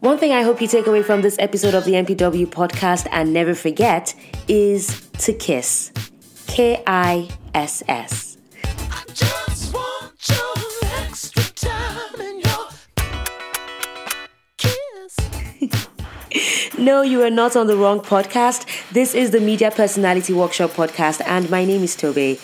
One thing I hope you take away from this episode of the MPW podcast and never forget is to kiss. K I S S. No, you are not on the wrong podcast. This is the Media Personality Workshop podcast, and my name is Tobe.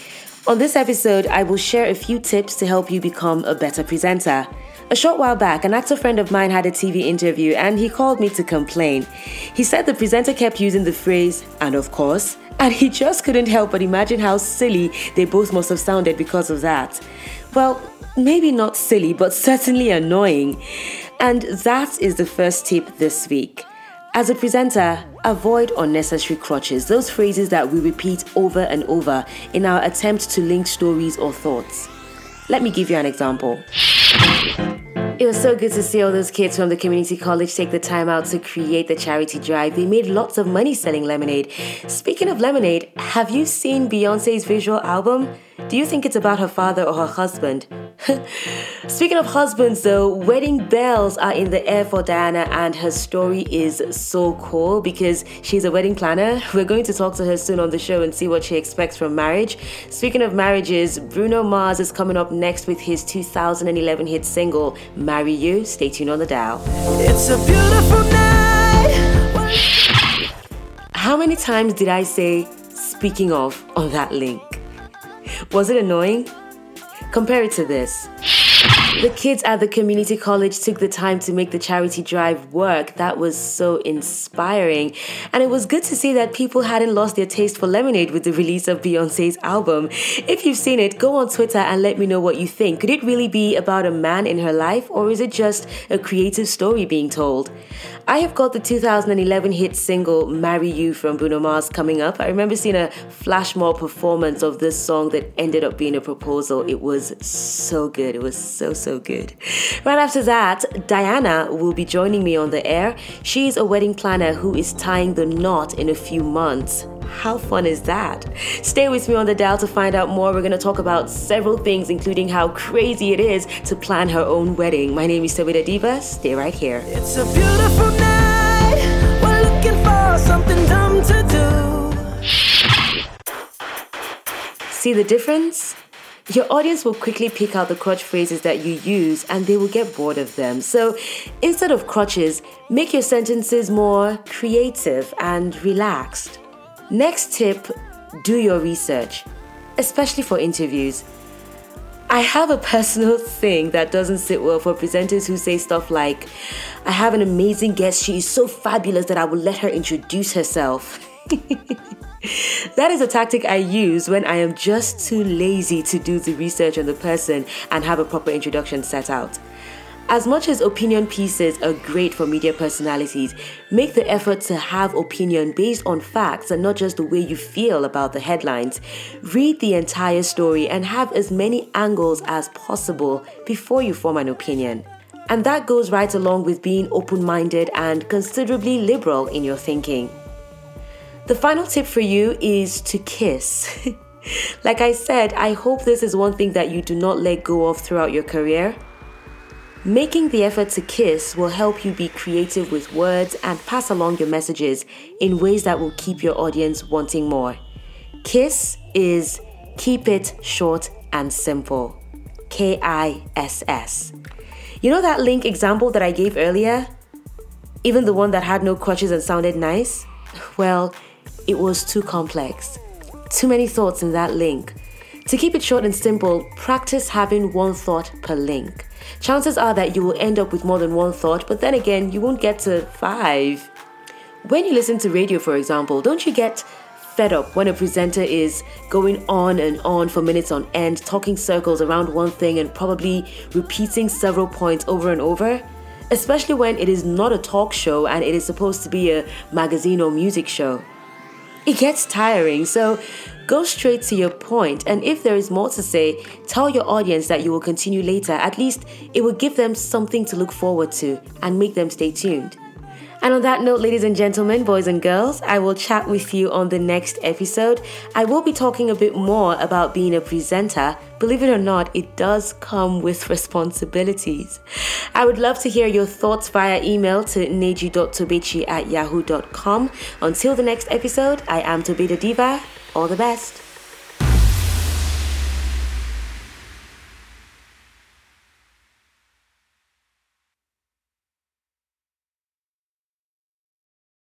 On this episode, I will share a few tips to help you become a better presenter. A short while back, an actor friend of mine had a TV interview and he called me to complain. He said the presenter kept using the phrase, and of course, and he just couldn't help but imagine how silly they both must have sounded because of that. Well, maybe not silly, but certainly annoying. And that is the first tip this week. As a presenter, avoid unnecessary crutches, those phrases that we repeat over and over in our attempt to link stories or thoughts. Let me give you an example. It was so good to see all those kids from the community college take the time out to create the charity drive. They made lots of money selling lemonade. Speaking of lemonade, have you seen Beyonce's visual album? Do you think it's about her father or her husband? Speaking of husbands, though, wedding bells are in the air for Diana, and her story is so cool because she's a wedding planner. We're going to talk to her soon on the show and see what she expects from marriage. Speaking of marriages, Bruno Mars is coming up next with his 2011 hit single, Marry You. Stay tuned on the dial. It's a beautiful night. How many times did I say, speaking of, on that link? Was it annoying? Compare it to this. The kids at the community college took the time to make the charity drive work. That was so inspiring. And it was good to see that people hadn't lost their taste for lemonade with the release of Beyonce's album. If you've seen it, go on Twitter and let me know what you think. Could it really be about a man in her life, or is it just a creative story being told? I have got the 2011 hit single Marry You from Bruno Mars coming up. I remember seeing a flash mob performance of this song that ended up being a proposal. It was so good. It was so, so good. Right after that, Diana will be joining me on the air. She's a wedding planner who is tying the knot in a few months. How fun is that? Stay with me on the dial to find out more. We're going to talk about several things, including how crazy it is to plan her own wedding. My name is Tobita Diva. Stay right here. It's a beautiful night. We're looking for something dumb to do. See the difference? Your audience will quickly pick out the crutch phrases that you use and they will get bored of them. So instead of crutches, make your sentences more creative and relaxed. Next tip do your research, especially for interviews. I have a personal thing that doesn't sit well for presenters who say stuff like, I have an amazing guest, she is so fabulous that I will let her introduce herself. that is a tactic I use when I am just too lazy to do the research on the person and have a proper introduction set out. As much as opinion pieces are great for media personalities, make the effort to have opinion based on facts and not just the way you feel about the headlines. Read the entire story and have as many angles as possible before you form an opinion. And that goes right along with being open minded and considerably liberal in your thinking. The final tip for you is to kiss. like I said, I hope this is one thing that you do not let go of throughout your career. Making the effort to kiss will help you be creative with words and pass along your messages in ways that will keep your audience wanting more. Kiss is keep it short and simple. K I S S. You know that link example that I gave earlier? Even the one that had no crutches and sounded nice? Well, it was too complex. Too many thoughts in that link. To keep it short and simple, practice having one thought per link chances are that you will end up with more than one thought, but then again, you won't get to five. When you listen to radio, for example, don't you get fed up when a presenter is going on and on for minutes on end, talking circles around one thing and probably repeating several points over and over? Especially when it is not a talk show and it is supposed to be a magazine or music show. It gets tiring, so Go straight to your point, and if there is more to say, tell your audience that you will continue later. At least it will give them something to look forward to and make them stay tuned. And on that note, ladies and gentlemen, boys and girls, I will chat with you on the next episode. I will be talking a bit more about being a presenter. Believe it or not, it does come with responsibilities. I would love to hear your thoughts via email to neji.tobechi at yahoo.com. Until the next episode, I am Tobeda Diva. All the best.